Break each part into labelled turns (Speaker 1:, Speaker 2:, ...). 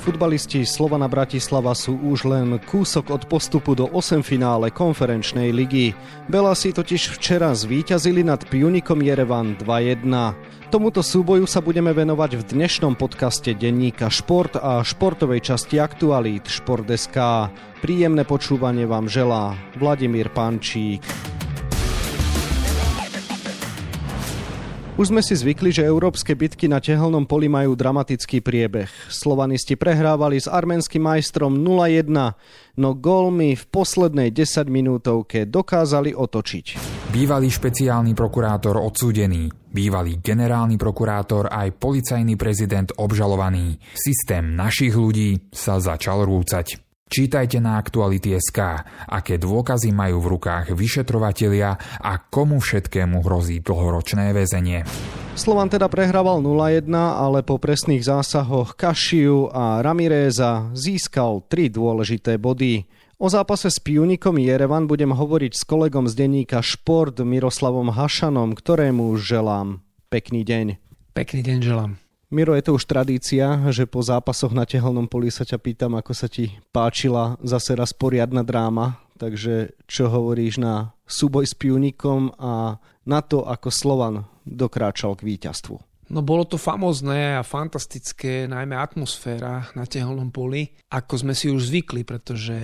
Speaker 1: Futbalisti Slovana Bratislava sú už len kúsok od postupu do 8 finále konferenčnej ligy. Belasi totiž včera zvíťazili nad Pionikom Jerevan 2-1. Tomuto súboju sa budeme venovať v dnešnom podcaste denníka Šport a športovej časti Aktualít Šport.sk. Príjemné počúvanie vám želá Vladimír Pančík. Už sme si zvykli, že európske bitky na tehelnom poli majú dramatický priebeh. Slovanisti prehrávali s arménskym majstrom 0-1, no gólmi v poslednej 10 minútovke dokázali otočiť.
Speaker 2: Bývalý špeciálny prokurátor odsúdený, bývalý generálny prokurátor aj policajný prezident obžalovaný. Systém našich ľudí sa začal rúcať. Čítajte na Aktuality.sk, aké dôkazy majú v rukách vyšetrovatelia a komu všetkému hrozí dlhoročné väzenie.
Speaker 1: Slovan teda prehrával 0-1, ale po presných zásahoch Kašiu a Ramiréza získal tri dôležité body. O zápase s Pionikom Jerevan budem hovoriť s kolegom z denníka Šport Miroslavom Hašanom, ktorému želám pekný deň.
Speaker 3: Pekný deň želám.
Speaker 1: Miro, je to už tradícia, že po zápasoch na tehelnom poli sa ťa pýtam, ako sa ti páčila zase raz poriadna dráma. Takže čo hovoríš na súboj s Pionikom a na to, ako Slovan dokráčal k víťazstvu?
Speaker 3: No bolo to famózne a fantastické, najmä atmosféra na tehelnom poli, ako sme si už zvykli, pretože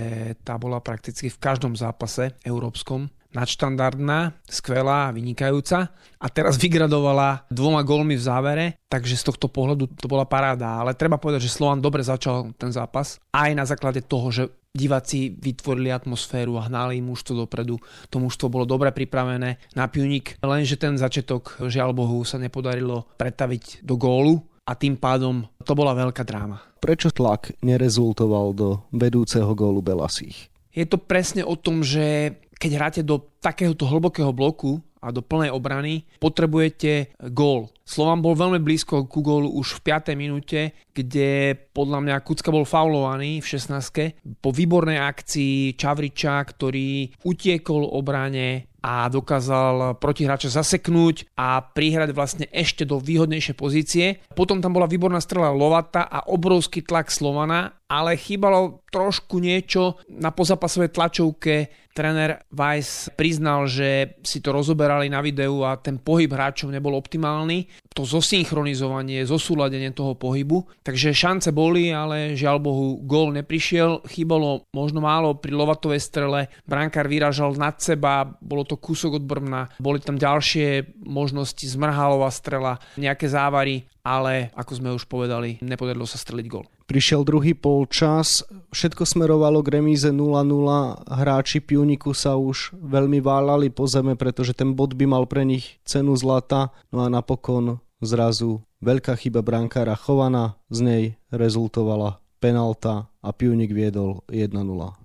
Speaker 3: tá bola prakticky v každom zápase európskom nadštandardná, skvelá, vynikajúca a teraz vygradovala dvoma gólmi v závere, takže z tohto pohľadu to bola paráda. Ale treba povedať, že Slovan dobre začal ten zápas aj na základe toho, že diváci vytvorili atmosféru a hnali mužstvo dopredu. To mužstvo bolo dobre pripravené na Pionik, lenže ten začiatok, žiaľ Bohu, sa nepodarilo pretaviť do gólu a tým pádom to bola veľká dráma.
Speaker 1: Prečo tlak nerezultoval do vedúceho gólu Belasích?
Speaker 3: Je to presne o tom, že keď hráte do takéhoto hlbokého bloku a do plnej obrany, potrebujete gól. Slovan bol veľmi blízko ku gólu už v 5. minúte, kde podľa mňa Kucka bol faulovaný v 16. Po výbornej akcii Čavriča, ktorý utiekol obrane a dokázal protihráča zaseknúť a prihrať vlastne ešte do výhodnejšej pozície. Potom tam bola výborná strela Lovata a obrovský tlak Slovana, ale chýbalo trošku niečo na pozapasovej tlačovke tréner Weiss priznal, že si to rozoberali na videu a ten pohyb hráčov nebol optimálny. To zosynchronizovanie, zosúladenie toho pohybu. Takže šance boli, ale žiaľ Bohu gól neprišiel. Chýbalo možno málo pri Lovatovej strele. Brankár vyražal nad seba, bolo to kúsok od brvna. Boli tam ďalšie možnosti, zmrhalová strela, nejaké závary ale ako sme už povedali, nepodarilo sa streliť gol.
Speaker 1: Prišiel druhý polčas, všetko smerovalo k remíze 0-0, hráči Pioniku sa už veľmi váľali po zeme, pretože ten bod by mal pre nich cenu zlata, no a napokon zrazu veľká chyba brankára Chovana, z nej rezultovala penalta a Pionik viedol 1-0.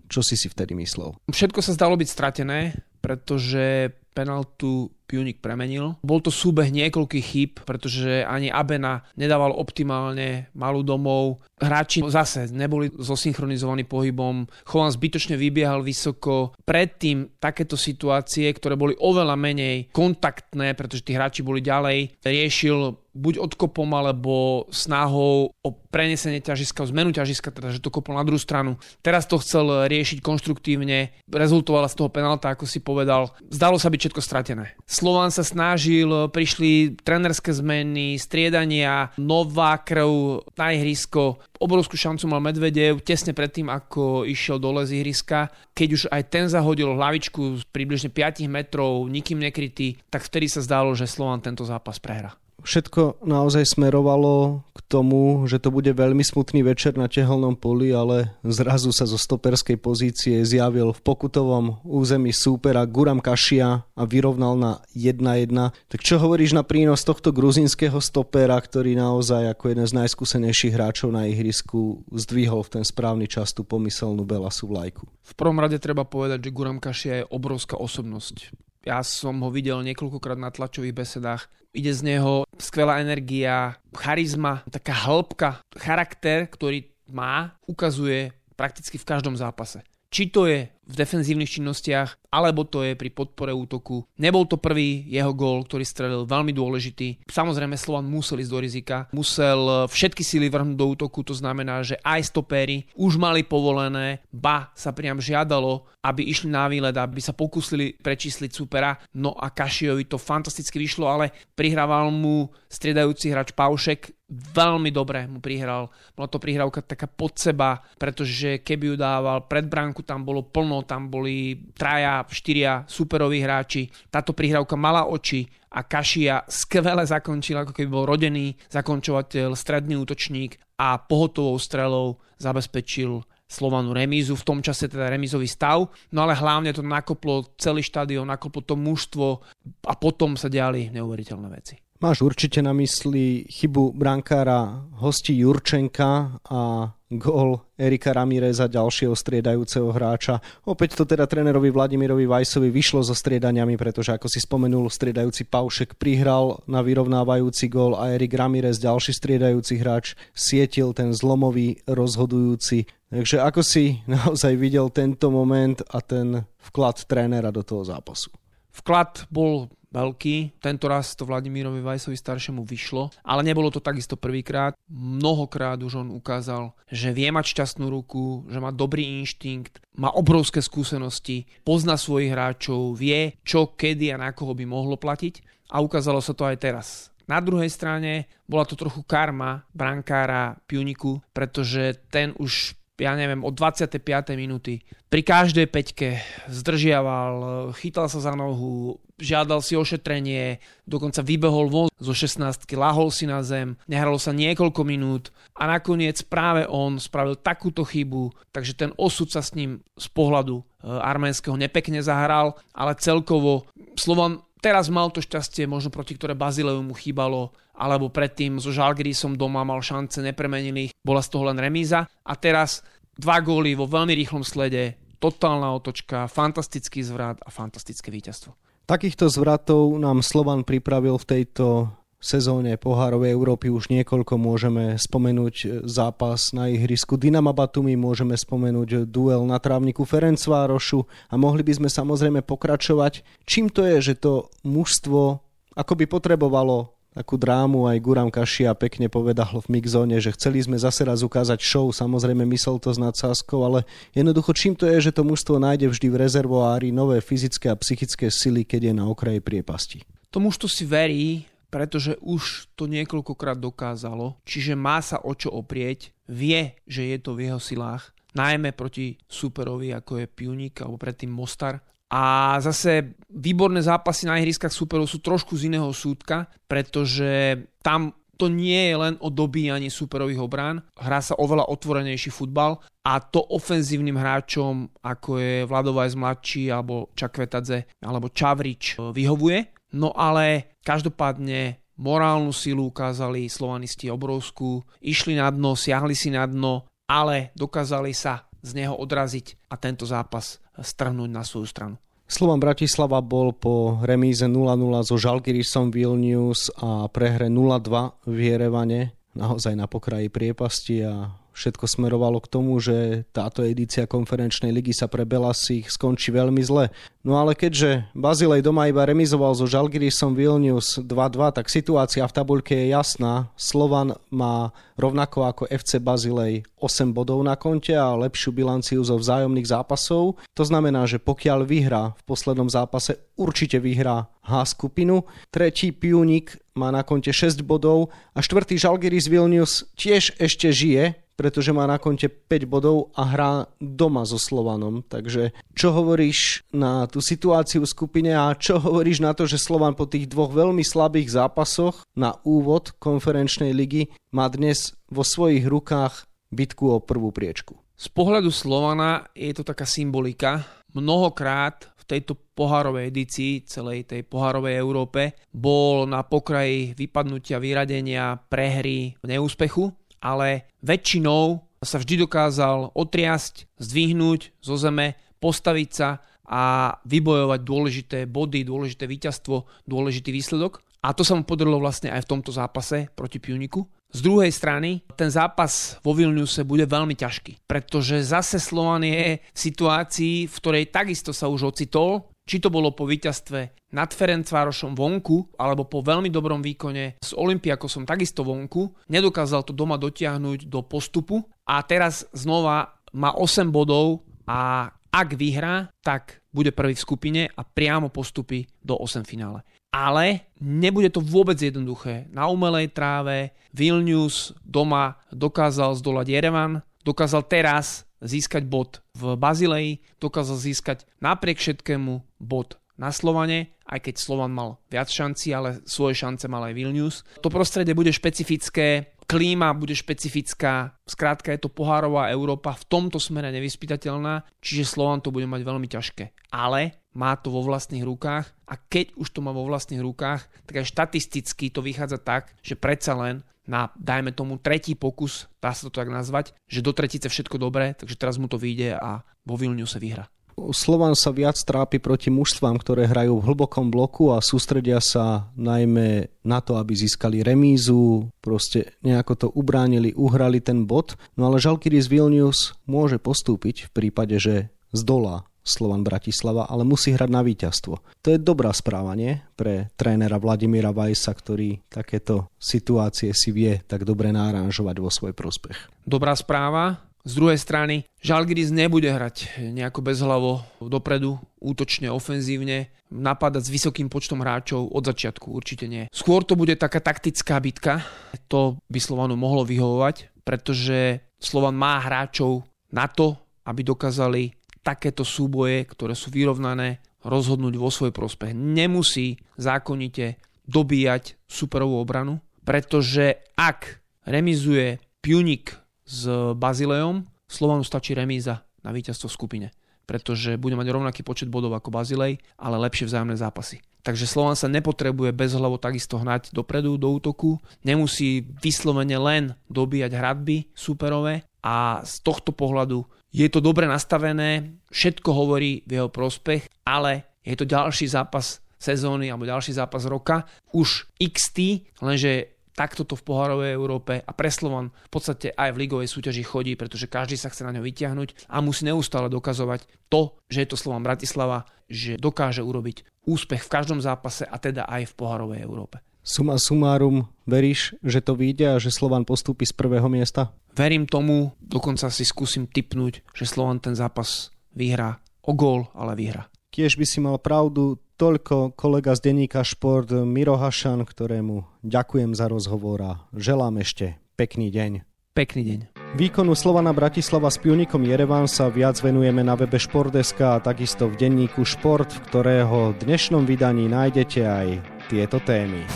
Speaker 1: Čo si si vtedy myslel?
Speaker 3: Všetko sa zdalo byť stratené, pretože penaltu Pionik premenil. Bol to súbeh niekoľkých chýb, pretože ani Abena nedával optimálne malú domov. Hráči zase neboli zosynchronizovaní pohybom. Chovan zbytočne vybiehal vysoko. Predtým takéto situácie, ktoré boli oveľa menej kontaktné, pretože tí hráči boli ďalej, riešil buď odkopom alebo snahou o prenesenie ťažiska, o zmenu ťažiska, teda že to kopol na druhú stranu. Teraz to chcel riešiť konštruktívne, rezultovala z toho penalta, ako si povedal. Zdalo sa byť všetko stratené. Slovan sa snažil, prišli trenerské zmeny, striedania, nová krv na ihrisko. Obrovskú šancu mal Medvedev tesne predtým, ako išiel dole z ihriska. Keď už aj ten zahodil hlavičku z približne 5 metrov, nikým nekrytý, tak vtedy sa zdalo, že Slovan tento zápas prehra
Speaker 1: všetko naozaj smerovalo k tomu, že to bude veľmi smutný večer na tehelnom poli, ale zrazu sa zo stoperskej pozície zjavil v pokutovom území súpera Guram Kašia a vyrovnal na 1-1. Tak čo hovoríš na prínos tohto gruzinského stopera, ktorý naozaj ako jeden z najskúsenejších hráčov na ihrisku zdvihol v ten správny čas tú pomyselnú Belasu vlajku?
Speaker 3: V prvom rade treba povedať, že Guram Kašia je obrovská osobnosť. Ja som ho videl niekoľkokrát na tlačových besedách ide z neho skvelá energia, charizma, taká hĺbka, charakter, ktorý má, ukazuje prakticky v každom zápase. Či to je v defenzívnych činnostiach, alebo to je pri podpore útoku. Nebol to prvý jeho gól, ktorý strelil, veľmi dôležitý. Samozrejme Slovan musel ísť do rizika, musel všetky síly vrhnúť do útoku, to znamená, že aj stopéry už mali povolené, ba sa priam žiadalo, aby išli na výlet, aby sa pokúsili prečísliť supera. No a Kašiovi to fantasticky vyšlo, ale prihrával mu striedajúci hráč Paušek, veľmi dobre mu prihral. Bola to prihrávka taká pod seba, pretože keby ju dával pred bránku, tam bolo plno, tam boli traja, štyria superoví hráči. Táto prihrávka mala oči a Kašia skvele zakončil, ako keby bol rodený zakončovateľ, stredný útočník a pohotovou strelou zabezpečil Slovanu remízu, v tom čase teda remízový stav, no ale hlavne to nakoplo celý štadión, nakoplo to mužstvo a potom sa diali neuveriteľné veci.
Speaker 1: Máš určite na mysli chybu brankára hosti Jurčenka a gól Erika Ramireza, ďalšieho striedajúceho hráča. Opäť to teda trénerovi Vladimirovi Vajsovi vyšlo so striedaniami, pretože ako si spomenul, striedajúci Paušek prihral na vyrovnávajúci gól a Erik Ramirez, ďalší striedajúci hráč, sietil ten zlomový rozhodujúci. Takže ako si naozaj videl tento moment a ten vklad trénera do toho zápasu?
Speaker 3: Vklad bol veľký. Tento raz to Vladimírovi Vajsovi staršemu vyšlo, ale nebolo to takisto prvýkrát. Mnohokrát už on ukázal, že vie mať šťastnú ruku, že má dobrý inštinkt, má obrovské skúsenosti, pozná svojich hráčov, vie čo, kedy a na koho by mohlo platiť a ukázalo sa to aj teraz. Na druhej strane bola to trochu karma brankára Piuniku, pretože ten už ja neviem, od 25. minúty. Pri každej peťke zdržiaval, chytal sa za nohu, žiadal si ošetrenie, dokonca vybehol von zo 16, lahol si na zem, nehralo sa niekoľko minút a nakoniec práve on spravil takúto chybu, takže ten osud sa s ním z pohľadu e, arménskeho nepekne zahral, ale celkovo Slovan teraz mal to šťastie, možno proti ktoré Bazileu mu chýbalo, alebo predtým so Žalgirisom doma mal šance, nepremenili ich, bola z toho len remíza a teraz dva góly vo veľmi rýchlom slede, totálna otočka, fantastický zvrat a fantastické víťazstvo.
Speaker 1: Takýchto zvratov nám Slovan pripravil v tejto sezóne pohárovej Európy už niekoľko môžeme spomenúť zápas na ihrisku Dynama Batumi, môžeme spomenúť duel na trávniku Ferencvárošu a mohli by sme samozrejme pokračovať. Čím to je, že to mužstvo ako by potrebovalo takú drámu aj Guram Kašia pekne povedal v Mixzone, že chceli sme zase raz ukázať show, samozrejme myslel to s nadsázkou, ale jednoducho čím to je, že to mužstvo nájde vždy v rezervoári nové fyzické a psychické sily, keď je na okraji priepasti.
Speaker 3: To mužstvo si verí, pretože už to niekoľkokrát dokázalo, čiže má sa o čo oprieť, vie, že je to v jeho silách, najmä proti superovi ako je Pionik alebo predtým Mostar, a zase výborné zápasy na ihriskách superov sú trošku z iného súdka, pretože tam to nie je len o dobíjaní superových obrán, hrá sa oveľa otvorenejší futbal a to ofenzívnym hráčom, ako je Vladovajs mladší, alebo Čakvetadze, alebo Čavrič, vyhovuje. No ale každopádne morálnu silu ukázali slovanisti obrovskú, išli na dno, siahli si na dno, ale dokázali sa z neho odraziť a tento zápas strhnúť na svoju stranu.
Speaker 1: Slovan Bratislava bol po remíze 0-0 so Žalgirisom Vilnius a prehre 0-2 v Jerevane naozaj na pokraji priepasti a všetko smerovalo k tomu, že táto edícia konferenčnej ligy sa pre Belasich skončí veľmi zle. No ale keďže Bazilej doma iba remizoval so Žalgirisom Vilnius 2-2, tak situácia v tabuľke je jasná. Slovan má rovnako ako FC Bazilej 8 bodov na konte a lepšiu bilanciu zo vzájomných zápasov. To znamená, že pokiaľ vyhrá v poslednom zápase, určite vyhrá H skupinu. Tretí Piunik má na konte 6 bodov a štvrtý Žalgiris Vilnius tiež ešte žije, pretože má na konte 5 bodov a hrá doma so Slovanom. Takže čo hovoríš na tú situáciu v skupine a čo hovoríš na to, že Slovan po tých dvoch veľmi slabých zápasoch na úvod konferenčnej ligy má dnes vo svojich rukách bitku o prvú priečku?
Speaker 3: Z pohľadu Slovana je to taká symbolika. Mnohokrát v tejto pohárovej edícii celej tej pohárovej Európe bol na pokraji vypadnutia, vyradenia, prehry, neúspechu ale väčšinou sa vždy dokázal otriasť, zdvihnúť zo zeme, postaviť sa a vybojovať dôležité body, dôležité víťazstvo, dôležitý výsledok. A to sa mu podarilo vlastne aj v tomto zápase proti Pioniku. Z druhej strany, ten zápas vo Vilniuse bude veľmi ťažký, pretože zase Slovan je v situácii, v ktorej takisto sa už ocitol, či to bolo po víťazstve nad Ferencvárošom vonku, alebo po veľmi dobrom výkone s Olympiakosom takisto vonku, nedokázal to doma dotiahnuť do postupu a teraz znova má 8 bodov a ak vyhrá, tak bude prvý v skupine a priamo postupí do 8 finále ale nebude to vôbec jednoduché. Na umelej tráve Vilnius doma dokázal zdolať Jerevan, dokázal teraz získať bod v Bazileji, dokázal získať napriek všetkému bod na Slovane, aj keď Slovan mal viac šanci, ale svoje šance mal aj Vilnius. To prostredie bude špecifické, klíma bude špecifická, skrátka je to pohárová Európa v tomto smere nevyspytateľná, čiže Slovan to bude mať veľmi ťažké. Ale má to vo vlastných rukách a keď už to má vo vlastných rukách, tak aj štatisticky to vychádza tak, že predsa len na, dajme tomu, tretí pokus, dá sa to tak nazvať, že do tretice všetko dobré, takže teraz mu to vyjde a vo Vilniu sa vyhra.
Speaker 1: Slovan sa viac trápi proti mužstvám, ktoré hrajú v hlbokom bloku a sústredia sa najmä na to, aby získali remízu, proste nejako to ubránili, uhrali ten bod. No ale Žalkiris Vilnius môže postúpiť v prípade, že zdolá Slovan Bratislava, ale musí hrať na víťazstvo. To je dobrá správa? Pre trénera Vladimíra Vajsa, ktorý takéto situácie si vie tak dobre náranžovať vo svoj prospech.
Speaker 3: Dobrá správa, z druhej strany, Žalgiris nebude hrať nejako bezhlavo dopredu, útočne, ofenzívne, napadať s vysokým počtom hráčov od začiatku, určite nie. Skôr to bude taká taktická bitka, to by Slovanu mohlo vyhovovať, pretože Slovan má hráčov na to, aby dokázali takéto súboje, ktoré sú vyrovnané, rozhodnúť vo svoj prospech. Nemusí zákonite dobíjať superovú obranu, pretože ak remizuje Pjunik s Bazileom, Slovanu stačí remíza na víťazstvo v skupine, pretože bude mať rovnaký počet bodov ako Bazilej, ale lepšie vzájomné zápasy. Takže Slovan sa nepotrebuje bez hlavo takisto hnať dopredu, do útoku, nemusí vyslovene len dobíjať hradby superové a z tohto pohľadu je to dobre nastavené, všetko hovorí v jeho prospech, ale je to ďalší zápas sezóny alebo ďalší zápas roka, už XT, lenže takto to v pohárovej Európe a pre Slovan v podstate aj v ligovej súťaži chodí, pretože každý sa chce na ňo vyťahnuť a musí neustále dokazovať to, že je to Slovan Bratislava, že dokáže urobiť úspech v každom zápase a teda aj v pohárovej Európe.
Speaker 1: Suma sumárum, veríš, že to vyjde a že Slovan postúpi z prvého miesta?
Speaker 3: Verím tomu, dokonca si skúsim typnúť, že Slovan ten zápas vyhrá o gól, ale vyhrá.
Speaker 1: Tiež by si mal pravdu, toľko kolega z denníka Šport Miro Hašan, ktorému ďakujem za rozhovor a želám ešte pekný deň.
Speaker 3: Pekný deň.
Speaker 1: Výkonu Slovana Bratislava s Pionikom Jerevan sa viac venujeme na webe Športdeska a takisto v denníku Šport, v ktorého dnešnom vydaní nájdete aj tieto témy.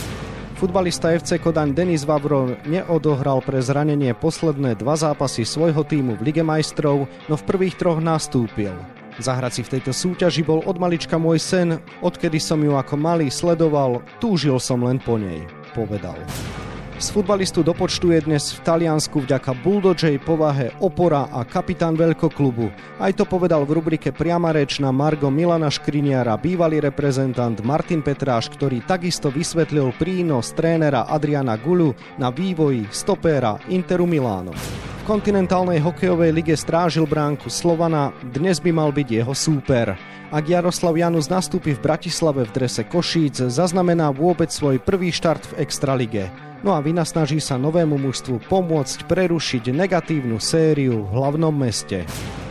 Speaker 1: Futbalista FC Kodaň Denis Vavro neodohral pre zranenie posledné dva zápasy svojho týmu v Lige majstrov, no v prvých troch nastúpil. Zahrať si v tejto súťaži bol od malička môj sen, odkedy som ju ako malý sledoval, túžil som len po nej, povedal. Z futbalistu do počtu je dnes v Taliansku vďaka bulldogej povahe opora a kapitán veľkoklubu. Aj to povedal v rubrike Priama reč na Margo Milana Škriniara bývalý reprezentant Martin Petráš, ktorý takisto vysvetlil prínos trénera Adriana Gulu na vývoji stopéra Interu Miláno kontinentálnej hokejovej lige strážil bránku Slovana, dnes by mal byť jeho súper. Ak Jaroslav Janus nastúpi v Bratislave v drese Košíc, zaznamená vôbec svoj prvý štart v Extralige. No a vynasnaží sa novému mužstvu pomôcť prerušiť negatívnu sériu v hlavnom meste.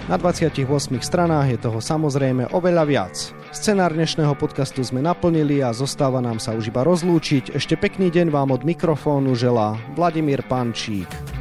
Speaker 1: Na 28 stranách je toho samozrejme oveľa viac. Scenár dnešného podcastu sme naplnili a zostáva nám sa už iba rozlúčiť. Ešte pekný deň vám od mikrofónu želá Vladimír Pančík.